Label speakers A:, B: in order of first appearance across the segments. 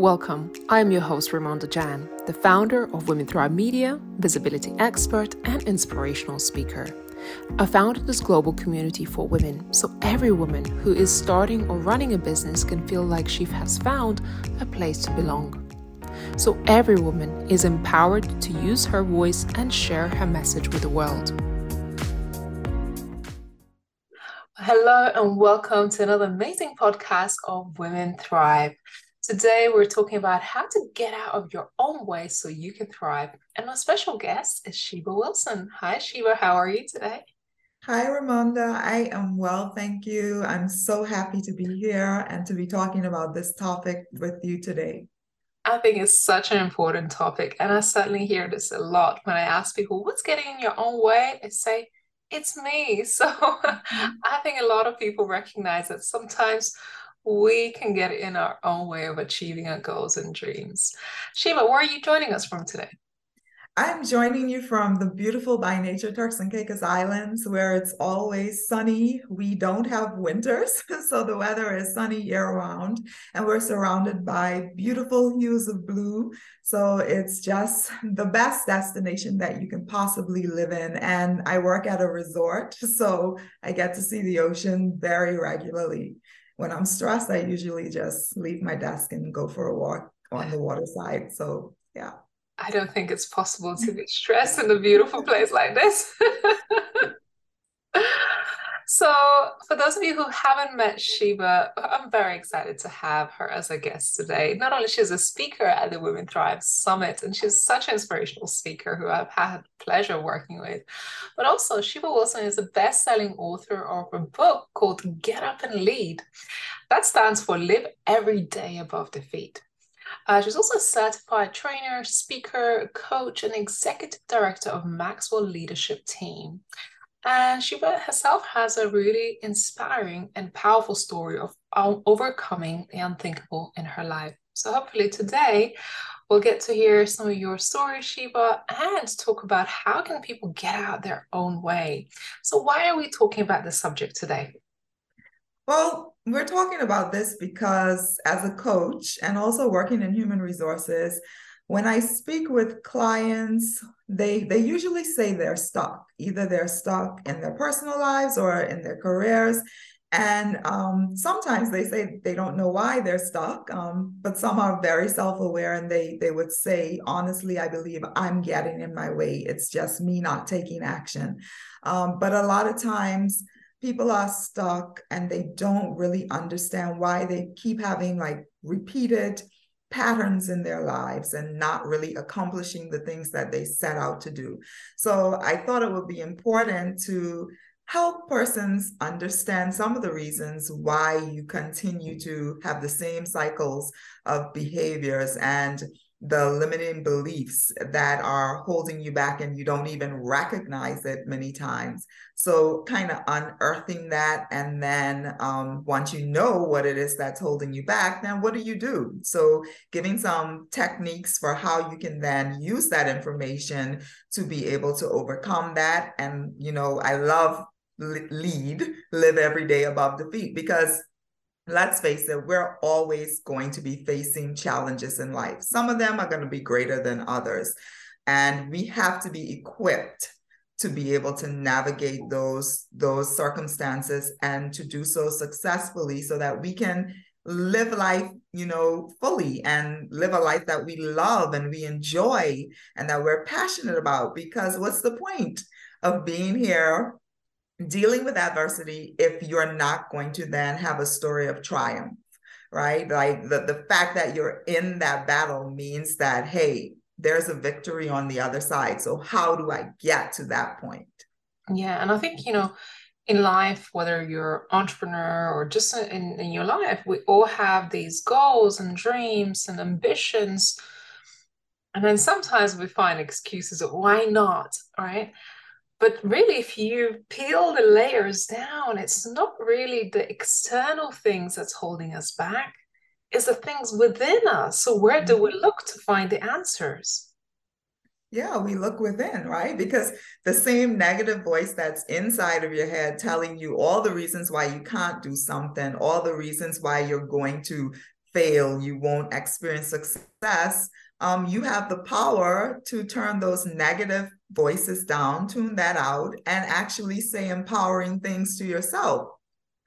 A: Welcome. I'm your host, Ramonda Jan, the founder of Women Thrive Media, visibility expert, and inspirational speaker. I founded this global community for women so every woman who is starting or running a business can feel like she has found a place to belong. So every woman is empowered to use her voice and share her message with the world. Hello, and welcome to another amazing podcast of Women Thrive. Today, we're talking about how to get out of your own way so you can thrive. And my special guest is Sheba Wilson. Hi, Sheba. How are you today?
B: Hi, Ramonda. I am well, thank you. I'm so happy to be here and to be talking about this topic with you today.
A: I think it's such an important topic. And I certainly hear this a lot when I ask people, what's getting in your own way? They say, it's me. So mm-hmm. I think a lot of people recognize that sometimes we can get in our own way of achieving our goals and dreams. Sheba, where are you joining us from today?
B: I'm joining you from the beautiful by nature Turks and Caicos Islands, where it's always sunny. We don't have winters, so the weather is sunny year round, and we're surrounded by beautiful hues of blue. So it's just the best destination that you can possibly live in. And I work at a resort, so I get to see the ocean very regularly when I'm stressed, I usually just leave my desk and go for a walk on the water side. So, yeah.
A: I don't think it's possible to be stressed in a beautiful place like this. So, for those of you who haven't met Sheba, I'm very excited to have her as a guest today. Not only she's a speaker at the Women Thrive Summit, and she's such an inspirational speaker who I've had pleasure working with, but also Sheba Wilson is a best-selling author of a book called Get Up and Lead. That stands for Live Every Day Above Defeat. Uh, she's also a certified trainer, speaker, coach, and executive director of Maxwell Leadership Team. And Sheba herself has a really inspiring and powerful story of overcoming the unthinkable in her life. So hopefully today we'll get to hear some of your stories, Sheba, and talk about how can people get out their own way. So why are we talking about this subject today?
B: Well, we're talking about this because as a coach and also working in human resources, when I speak with clients, they they usually say they're stuck. Either they're stuck in their personal lives or in their careers. And um, sometimes they say they don't know why they're stuck, um, but some are very self-aware and they they would say, honestly, I believe I'm getting in my way. It's just me not taking action. Um, but a lot of times people are stuck and they don't really understand why they keep having like repeated patterns in their lives and not really accomplishing the things that they set out to do. So I thought it would be important to help persons understand some of the reasons why you continue to have the same cycles of behaviors and the limiting beliefs that are holding you back and you don't even recognize it many times. So, kind of unearthing that. And then, um, once you know what it is that's holding you back, then what do you do? So, giving some techniques for how you can then use that information to be able to overcome that. And, you know, I love lead, live every day above defeat because let's face it, we're always going to be facing challenges in life. Some of them are going to be greater than others. And we have to be equipped to be able to navigate those those circumstances and to do so successfully so that we can live life you know fully and live a life that we love and we enjoy and that we're passionate about because what's the point of being here dealing with adversity if you're not going to then have a story of triumph right? Like the, the fact that you're in that battle means that hey there's a victory on the other side. So how do i get to that point?
A: Yeah and i think you know in life whether you're entrepreneur or just in, in your life we all have these goals and dreams and ambitions. And then sometimes we find excuses of why not right but really, if you peel the layers down, it's not really the external things that's holding us back, it's the things within us. So, where do we mm-hmm. look to find the answers?
B: Yeah, we look within, right? Because the same negative voice that's inside of your head telling you all the reasons why you can't do something, all the reasons why you're going to fail, you won't experience success, um, you have the power to turn those negative voices down, tune that out, and actually say empowering things to yourself.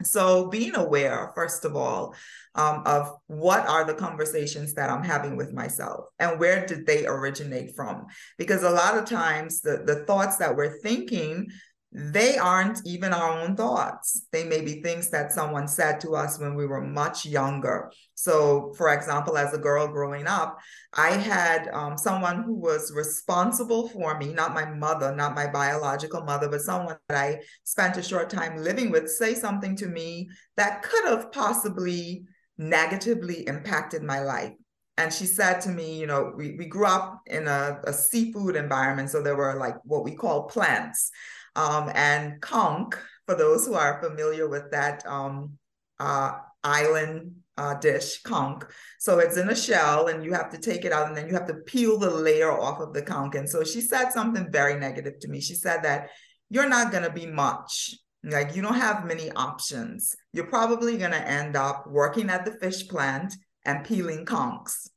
B: So, being aware, first of all, um, of what are the conversations that I'm having with myself and where did they originate from? Because a lot of times the, the thoughts that we're thinking they aren't even our own thoughts. They may be things that someone said to us when we were much younger. So, for example, as a girl growing up, I had um, someone who was responsible for me, not my mother, not my biological mother, but someone that I spent a short time living with, say something to me that could have possibly negatively impacted my life and she said to me, you know, we, we grew up in a, a seafood environment. So there were like what we call plants. Um, and conch, for those who are familiar with that um, uh, island uh, dish, conch. So it's in a shell and you have to take it out and then you have to peel the layer off of the conch. And so she said something very negative to me. She said that you're not going to be much. Like you don't have many options. You're probably going to end up working at the fish plant and peeling conchs.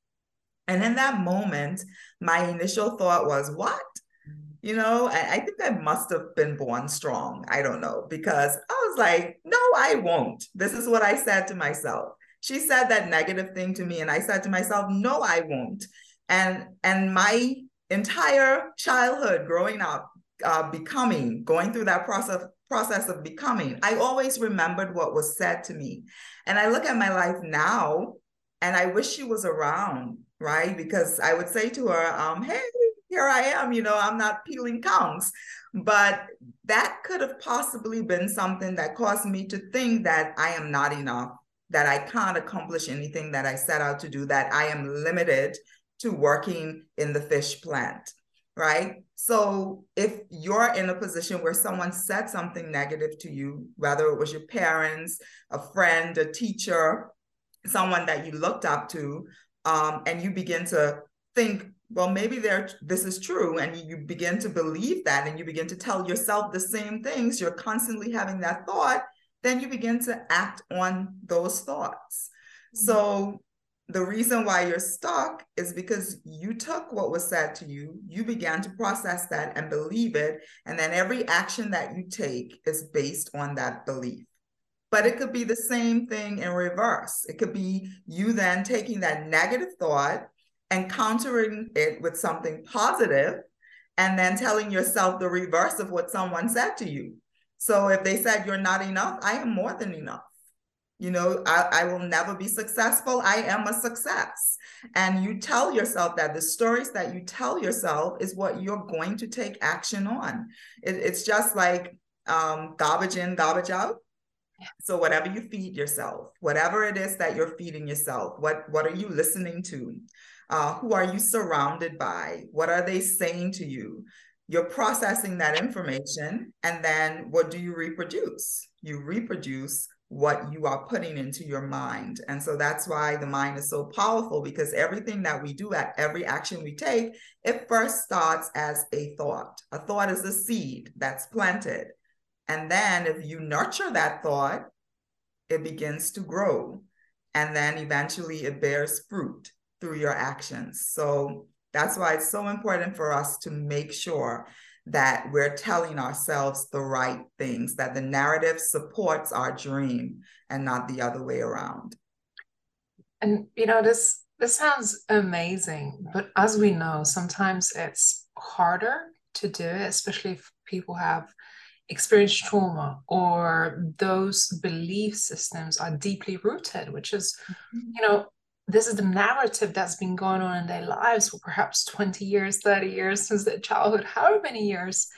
B: And in that moment, my initial thought was, what? You know I, I, think i must have been born strong. I don't know because i was like no i won't. This is what i said to myself. She said that negative thing to me and i said to myself no i won't. And and my entire childhood growing up uh, becoming going through that process process of becoming i always remembered what was said to me. And i look at my life now and i wish she was around right? Because i would say to her um, hey here I am, you know, I'm not peeling conchs. But that could have possibly been something that caused me to think that I am not enough, that I can't accomplish anything that I set out to do, that I am limited to working in the fish plant, right? So if you're in a position where someone said something negative to you, whether it was your parents, a friend, a teacher, someone that you looked up to, um, and you begin to think well maybe there this is true and you begin to believe that and you begin to tell yourself the same things you're constantly having that thought then you begin to act on those thoughts. Mm-hmm. so the reason why you're stuck is because you took what was said to you you began to process that and believe it and then every action that you take is based on that belief. But it could be the same thing in reverse. It could be you then taking that negative thought and countering it with something positive and then telling yourself the reverse of what someone said to you. So if they said you're not enough, I am more than enough. You know, I, I will never be successful. I am a success. And you tell yourself that the stories that you tell yourself is what you're going to take action on. It, it's just like um, garbage in, garbage out. So whatever you feed yourself, whatever it is that you're feeding yourself, what what are you listening to? Uh, who are you surrounded by? What are they saying to you? You're processing that information, and then what do you reproduce? You reproduce what you are putting into your mind. And so that's why the mind is so powerful because everything that we do at every action we take, it first starts as a thought. A thought is a seed that's planted. And then if you nurture that thought, it begins to grow. And then eventually it bears fruit through your actions. So that's why it's so important for us to make sure that we're telling ourselves the right things, that the narrative supports our dream and not the other way around.
A: And you know, this this sounds amazing, but as we know, sometimes it's harder to do it, especially if people have experienced trauma or those belief systems are deeply rooted, which is, mm-hmm. you know, this is the narrative that's been going on in their lives for perhaps 20 years, 30 years since their childhood, however many years.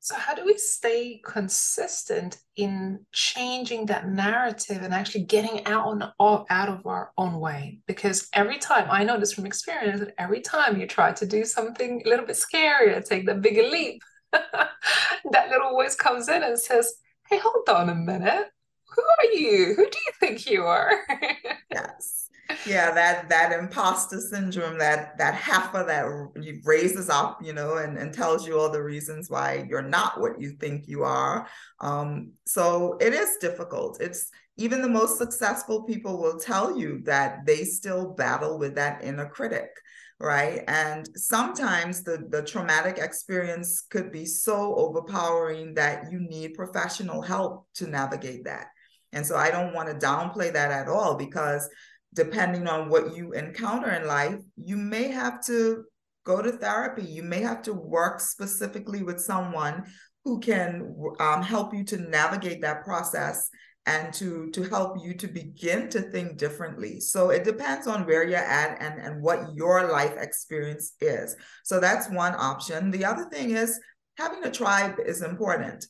A: So, how do we stay consistent in changing that narrative and actually getting out on out of our own way? Because every time I know this from experience, that every time you try to do something a little bit scarier, take the bigger leap, that little voice comes in and says, "Hey, hold on a minute. Who are you? Who do you think you are?"
B: yes yeah that that imposter syndrome that that heifer that raises up you know and, and tells you all the reasons why you're not what you think you are. Um, so it is difficult. It's even the most successful people will tell you that they still battle with that inner critic right? And sometimes the the traumatic experience could be so overpowering that you need professional help to navigate that. And so i don't want to downplay that at all because depending on what you encounter in life you may have to go to therapy. You may have to work specifically with someone who can um, help you to navigate that process and to to help you to begin to think differently. So it depends on where you're at and and what your life experience is. So that's one option. The other thing is having a tribe is important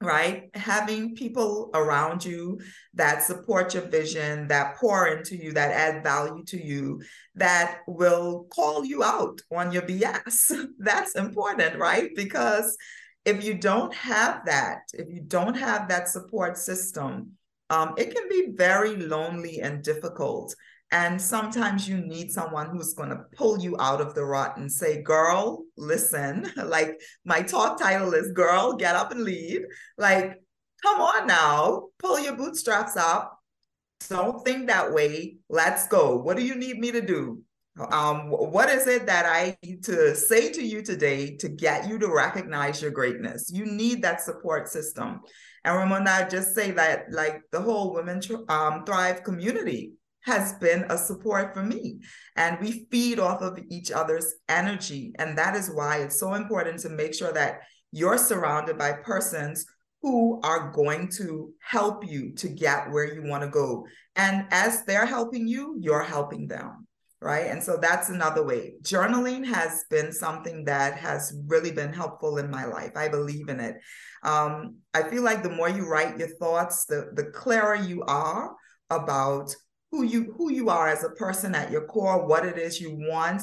B: right? Having people around you that support your vision that pour into you that add value to you that will call you out on your bs that's important right? Because if you don't have that, if you don't have that support system, um, it can be very lonely and difficult. And sometimes you need someone who's going to pull you out of the rut and say, Girl, listen. like my talk title is Girl, Get Up and Lead. Like, come on now, pull your bootstraps up. Don't think that way. Let's go. What do you need me to do? Um, what is it that I need to say to you today to get you to recognize your greatness? You need that support system. And Ramona, I just say that like the whole Women um, Thrive community has been a support for me. And we feed off of each other's energy. And that is why it's so important to make sure that you're surrounded by persons who are going to help you to get where you want to go. And as they're helping you, you're helping them right? And so that's another way. Journaling has been something that has really been helpful in my life. I believe in it. Um, I feel like the more you write your thoughts, the the clearer you are about who you who you are as a person at your core, what it is you want,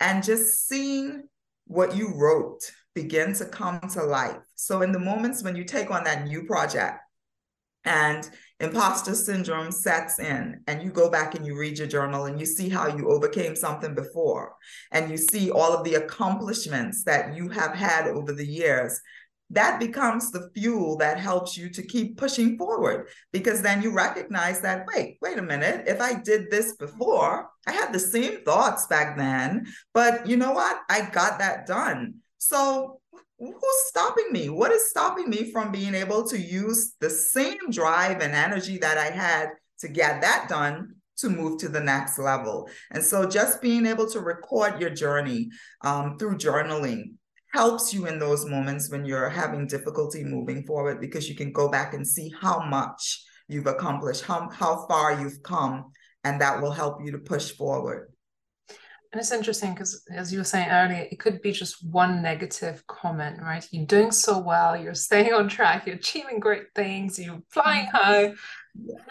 B: and just seeing what you wrote begin to come to life. So in the moments when you take on that new project and imposter syndrome sets in and you go back and you read your journal and you see how you overcame something before and you see all of the accomplishments that you have had over the years that becomes the fuel that helps you to keep pushing forward because then you recognize that wait wait a minute if i did this before i had the same thoughts back then but you know what i got that done so who's stopping me? What is stopping me from being able to use the same drive and energy that I had to get that done to move to the next level? And so just being able to record your journey um, through journaling helps you in those moments when you're having difficulty moving forward because you can go back and see how much you've accomplished, how, how far you've come, and that will help you to push forward.
A: And it's interesting because, as you were saying earlier, it could be just one negative comment, right? You're doing so well, you're staying on track, you're achieving great things, you're flying mm-hmm. high.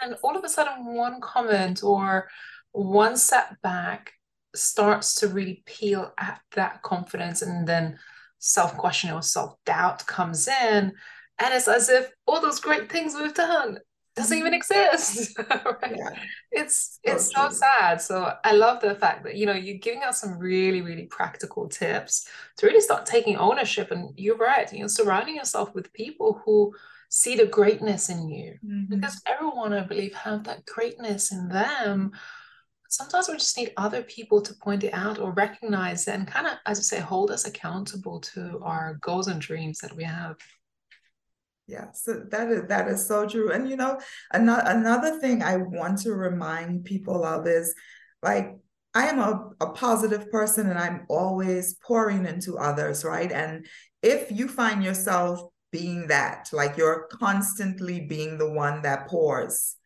A: And all of a sudden, one comment or one setback starts to really peel at that confidence, and then self question or self doubt comes in. And it's as if all those great things we've done doesn't even exist right yeah. it's it's so, so sad so i love the fact that you know you're giving us some really really practical tips to really start taking ownership and you're right you know surrounding yourself with people who see the greatness in you mm-hmm. because everyone i believe have that greatness in them sometimes we just need other people to point it out or recognize and kind of as I say hold us accountable to our goals and dreams that we have.
B: Yeah so that is that is so true. And you know another another thing i want to remind people of is like i am a, a positive person and i'm always pouring into others right? And if you find yourself being that like you're constantly being the one that pours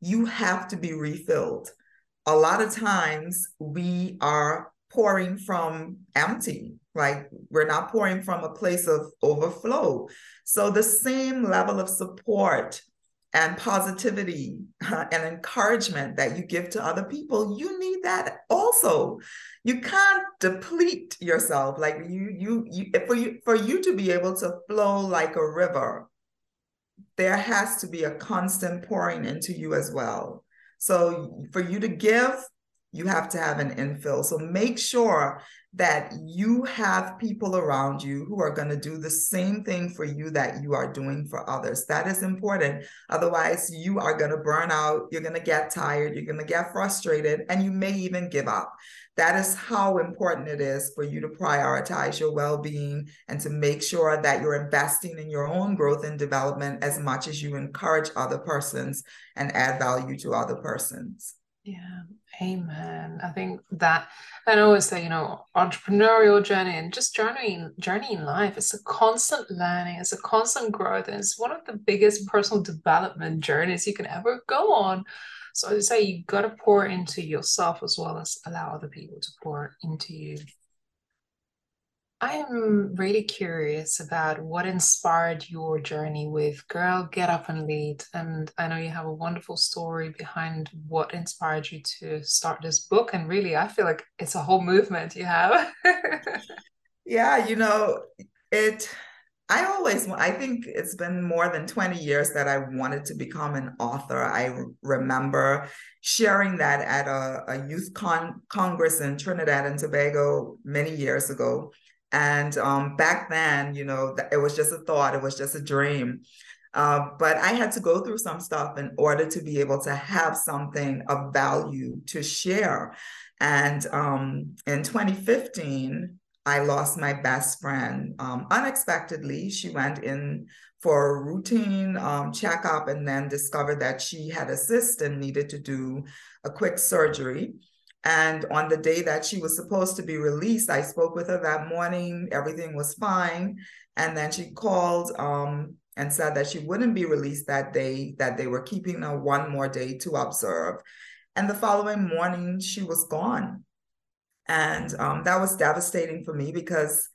B: you have to be refilled a lot of times we are pouring from empty like we're not pouring from a place of overflow. So the same level of support and positivity and encouragement that you give to other people you need that also. You can't deplete yourself. Like you you you for you for you to be able to flow like a river there has to be a constant pouring into you as well so for you to give you have to have an infill. So make sure that you have people around you who are going to do the same thing for you that you are doing for others. That is important. Otherwise, you are going to burn out, you're going to get tired, you're going to get frustrated, and you may even give up. That is how important it is for you to prioritize your well being and to make sure that you're investing in your own growth and development as much as you encourage other persons and add value to other persons.
A: Yeah, amen. I think that, and I always say, you know, entrepreneurial journey and just journey, journey in life, it's a constant learning, it's a constant growth, and it's one of the biggest personal development journeys you can ever go on. So I say, you've got to pour into yourself as well as allow other people to pour into you. I am really curious about what inspired your journey with Girl Get Up and Lead. And I know you have a wonderful story behind what inspired you to start this book. And really, I feel like it's a whole movement you have.
B: yeah, you know, it I always, I think it's been more than 20 years that I wanted to become an author. I remember sharing that at a, a youth con- congress in Trinidad and Tobago many years ago. And um, back then, you know, it was just a thought, it was just a dream. Uh, but I had to go through some stuff in order to be able to have something of value to share. And um, in 2015, I lost my best friend um, unexpectedly. She went in for a routine um, checkup and then discovered that she had a cyst and needed to do a quick surgery. And on the day that she was supposed to be released, I spoke with her that morning. Everything was fine. And then she called um, and said that she wouldn't be released that day, that they were keeping her one more day to observe. And the following morning, she was gone. And um, that was devastating for me because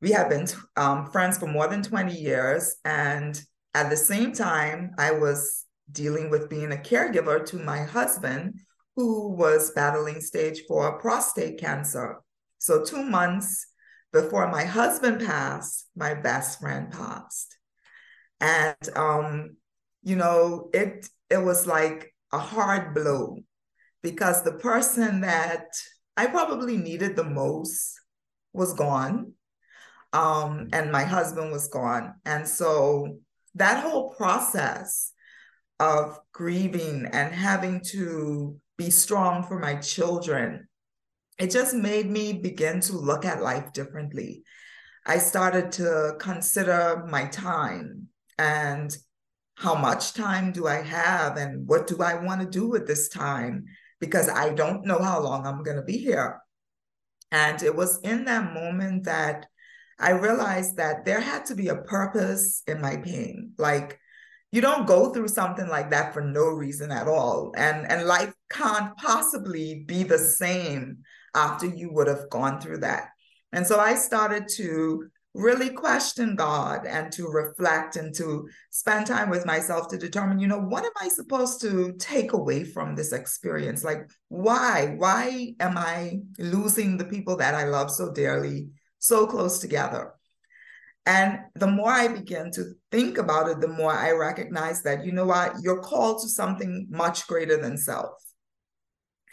B: we have been um, friends for more than 20 years. And at the same time, I was dealing with being a caregiver to my husband, who was battling stage four prostate cancer. So, two months before my husband passed, my best friend passed. And, um, you know, it, it was like a hard blow because the person that I probably needed the most was gone. Um, and my husband was gone. And so that whole process of grieving and having to be strong for my children, it just made me begin to look at life differently. I started to consider my time and how much time do I have and what do I want to do with this time? Because I don't know how long I'm going to be here. And it was in that moment that I realized that there had to be a purpose in my pain. Like, you don't go through something like that for no reason at all. And, and life can't possibly be the same after you would have gone through that. And so I started to really question God and to reflect and to spend time with myself to determine, you know, what am I supposed to take away from this experience? Like, why? Why am I losing the people that I love so dearly so close together? And the more I begin to think about it, the more I recognize that, you know what, you're called to something much greater than self.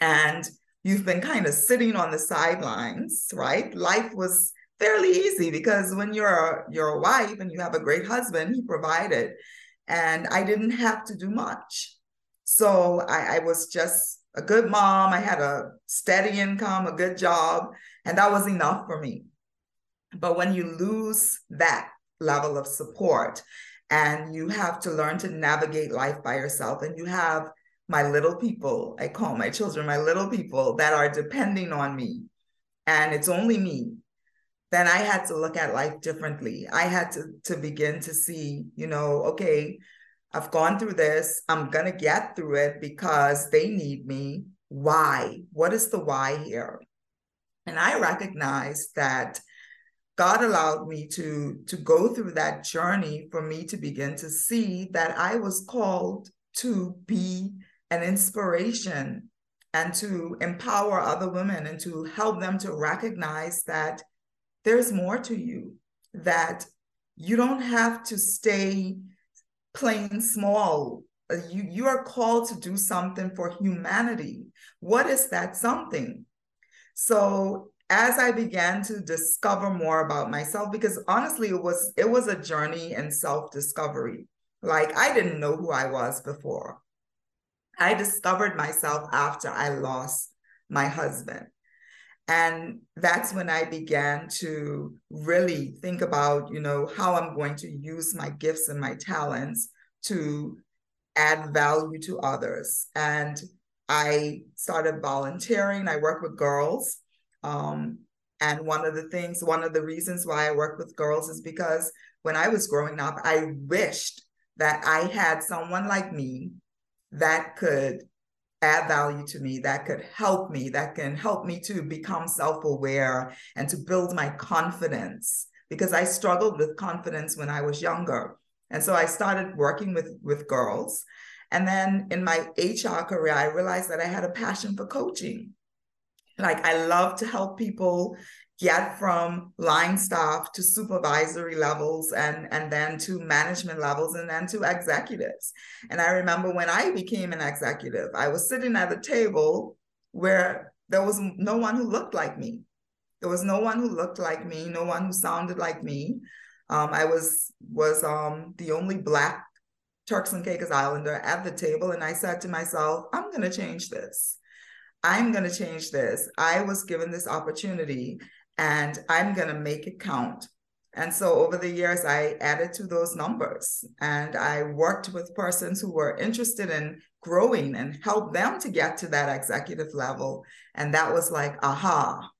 B: And you've been kind of sitting on the sidelines, right? Life was fairly easy because when you're a, you're a wife and you have a great husband, he provided, and I didn't have to do much. So I, I was just a good mom. I had a steady income, a good job, and that was enough for me. But when you lose that level of support and you have to learn to navigate life by yourself, and you have my little people, I call my children my little people that are depending on me, and it's only me then I had to look at life differently. I had to to begin to see, you know, okay, I've gone through this. I'm gonna get through it because they need me. Why? What is the why here? And I recognized that God allowed me to to go through that journey for me to begin to see that I was called to be an inspiration and to empower other women and to help them to recognize that there's more to you that you don't have to stay playing small. Uh, you you are called to do something for humanity. What is that something? So as i began to discover more about myself because honestly it was it was a journey in self discovery like i didn't know who i was before. I discovered myself after i lost my husband and that's when i began to really think about you know how i'm going to use my gifts and my talents to add value to others. And I started volunteering. I work with girls. Um, and one of the things, one of the reasons why I work with girls is because when I was growing up, I wished that I had someone like me that could add value to me, that could help me, that can help me to become self aware and to build my confidence. Because I struggled with confidence when I was younger. And so I started working with, with girls. And then in my HR career, I realized that I had a passion for coaching. Like I love to help people get from line staff to supervisory levels and, and then to management levels and then to executives. And I remember when I became an executive, I was sitting at a table where there was no one who looked like me. There was no one who looked like me, no one who sounded like me. Um, I was was um, the only black Turks and Caicos Islander at the table, and I said to myself, "I'm going to change this. I'm going to change this. I was given this opportunity, and I'm going to make it count." And so over the years, I added to those numbers, and I worked with persons who were interested in growing and help them to get to that executive level. And that was like, aha,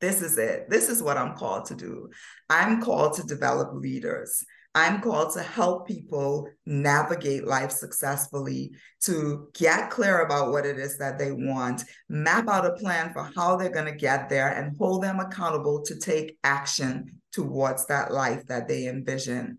B: this is it. This is what I'm called to do. I'm called to develop leaders. I'm called to help people navigate life successfully, to get clear about what it is that they want, map out a plan for how they're going to get there, and hold them accountable to take action towards that life that they envision.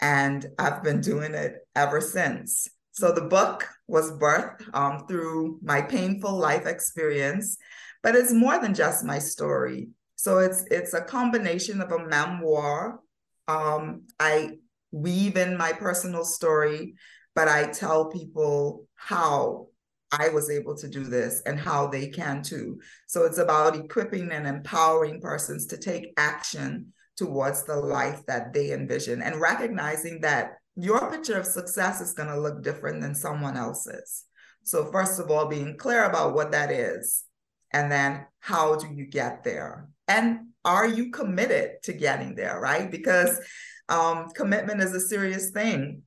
B: And I've been doing it ever since. So the book was birthed um, through my painful life experience but it's more than just my story. So it's it's a combination of a memoir. Um, I weave in my personal story, but I tell people how I was able to do this and how they can too. So it's about equipping and empowering persons to take action towards the life that they envision and recognizing that your picture of success is going to look different than someone else's. So, first of all, being clear about what that is and then how do you get there and are you committed to getting there right? Because um, commitment is a serious thing.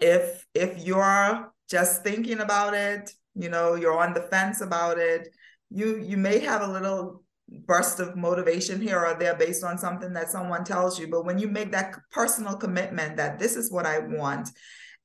B: If if you're just thinking about it you know you're on the fence about it you you may have a little burst of motivation here or there based on something that someone tells you. But when you make that personal commitment that this is what i want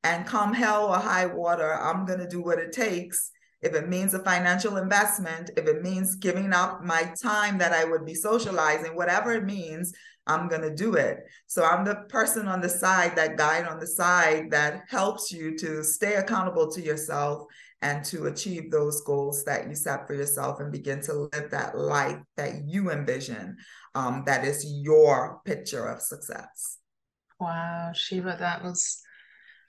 B: and come hell or high water i'm going to do what it takes if it means a financial investment, if it means giving up my time that I would be socializing, whatever it means, I'm going to do it. So I'm the person on the side, that guide on the side that helps you to stay accountable to yourself and to achieve those goals that you set for yourself and begin to live that life that you envision um, that is your picture of success.
A: Wow, Sheba, that was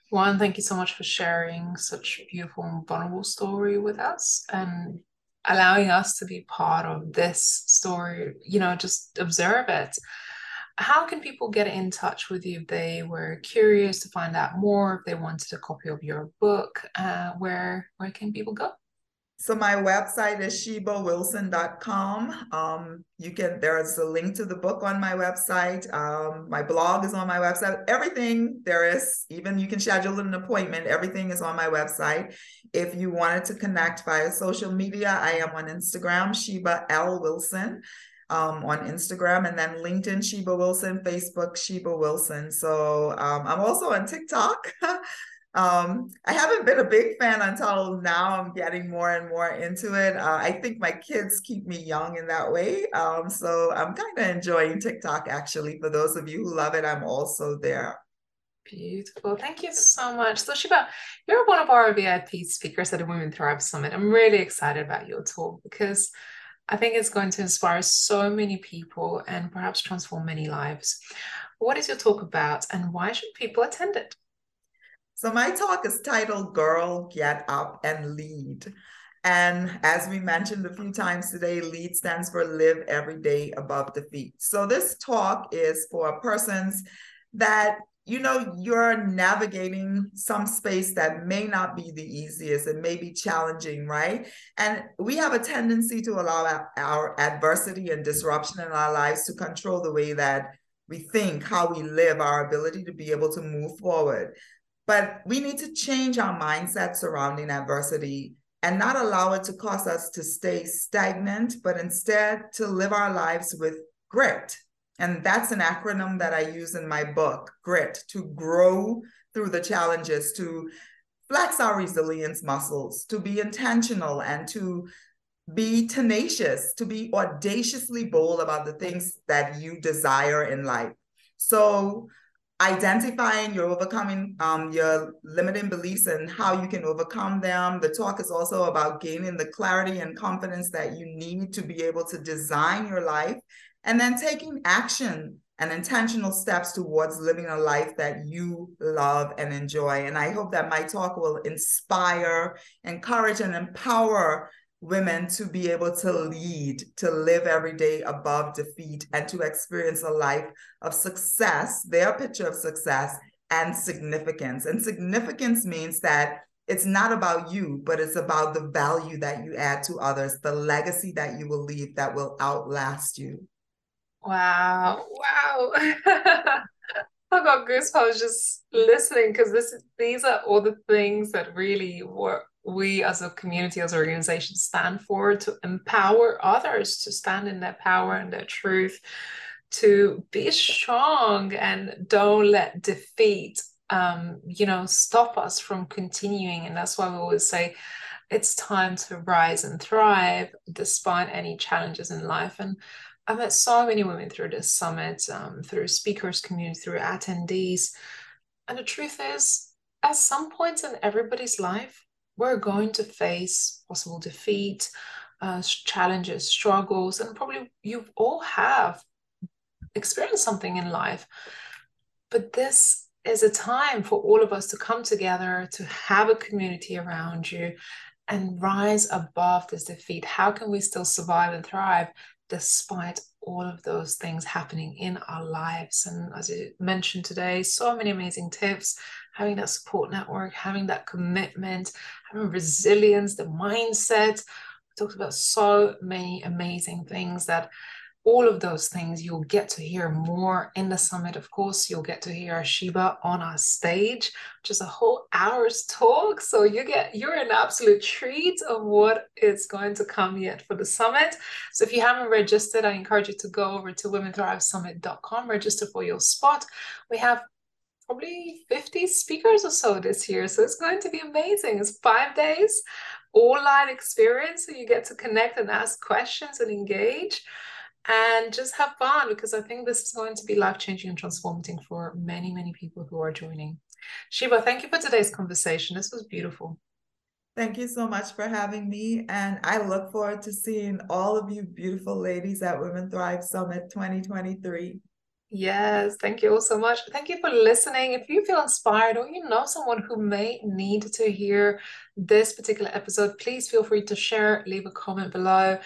A: one, thank you so much for sharing such beautiful and vulnerable story with us and allowing us to be part of this story, you know, just observe it. How can people get in touch with you if they were curious to find out more, if they wanted a copy of your book? Uh, where where can people go?
B: So my website is shebawilson.com. Um, you can there's a link to the book on my website. Um, my blog is on my website. Everything there is, even you can schedule an appointment. Everything is on my website. If you wanted to connect via social media, I am on Instagram, Sheba L Wilson. Um, on Instagram and then LinkedIn, Sheba Wilson, Facebook, Sheba Wilson. So um, I'm also on TikTok. Um, I haven't been a big fan until now. I'm getting more and more into it. Uh, I think my kids keep me young in that way. Um, so I'm kind of enjoying TikTok actually. For those of you who love it, I'm also there.
A: Beautiful. Thank you so much. So, Sheba, you're one of our VIP speakers at the Women Thrive Summit. I'm really excited about your talk because I think it's going to inspire so many people and perhaps transform many lives. What is your talk about and why should people attend it?
B: So, my talk is titled Girl, Get Up and Lead. And as we mentioned a few times today, LEAD stands for Live Every Day Above Defeat. So, this talk is for persons that you know you're navigating some space that may not be the easiest and may be challenging right and we have a tendency to allow our, our adversity and disruption in our lives to control the way that we think how we live our ability to be able to move forward but we need to change our mindset surrounding adversity and not allow it to cause us to stay stagnant, but instead to live our lives with grit. And that's an acronym that I use in my book grit to grow through the challenges, to flex our resilience muscles, to be intentional and to be tenacious, to be audaciously bold about the things that you desire in life. So, identifying your overcoming um, your limiting beliefs and how you can overcome them. The talk is also about gaining the clarity and confidence that you need to be able to design your life and then taking action and intentional steps towards living a life that you love and enjoy. And I hope that my talk will inspire, encourage, and empower women to be able to lead, to live every day above defeat, and to experience a life of success, their picture of success and significance. And significance means that it's not about you, but it's about the value that you add to others, the legacy that you will leave that will outlast you.
A: Wow. Wow. I got goosebumps just listening because this these are all the things that really work we as a community, as an organization, stand for to empower others to stand in their power and their truth, to be strong and don't let defeat, um, you know, stop us from continuing. And that's why we always say it's time to rise and thrive despite any challenges in life. And I've met so many women through this summit, um, through speakers community, through attendees. And the truth is, at some point in everybody's life, we're going to face possible defeat, uh, challenges, struggles, and probably you all have experienced something in life. But this is a time for all of us to come together, to have a community around you, and rise above this defeat. How can we still survive and thrive despite all of those things happening in our lives? And as you mentioned today, so many amazing tips having that support network, having that commitment, having resilience, the mindset. We talked about so many amazing things that all of those things you'll get to hear more in the summit. Of course, you'll get to hear Sheba on our stage, which is a whole hour's talk. So you get you're an absolute treat of what is going to come yet for the summit. So if you haven't registered, I encourage you to go over to womenthrivesummit.com, register for your spot. We have probably 50 speakers or so this year. So it's going to be amazing. It's five days, live experience. So you get to connect and ask questions and engage and just have fun because I think this is going to be life changing and transformating for many, many people who are joining. Sheba, thank you for today's conversation. This was beautiful.
B: Thank you so much for having me. And I look forward to seeing all of you beautiful ladies at Women Thrive Summit 2023.
A: Yes, thank you all so much. Thank you for listening. If you feel inspired or you know someone who may need to hear this particular episode, please feel free to share, leave a comment below,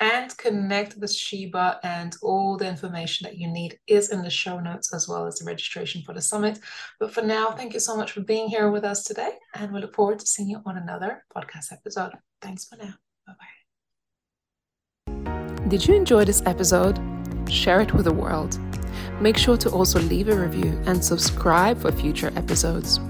A: and connect with Sheba. And all the information that you need is in the show notes as well as the registration for the summit. But for now, thank you so much for being here with us today. And we look forward to seeing you on another podcast episode. Thanks for now. Bye
C: bye. Did you enjoy this episode? Share it with the world Make sure to also leave a review and subscribe for future episodes.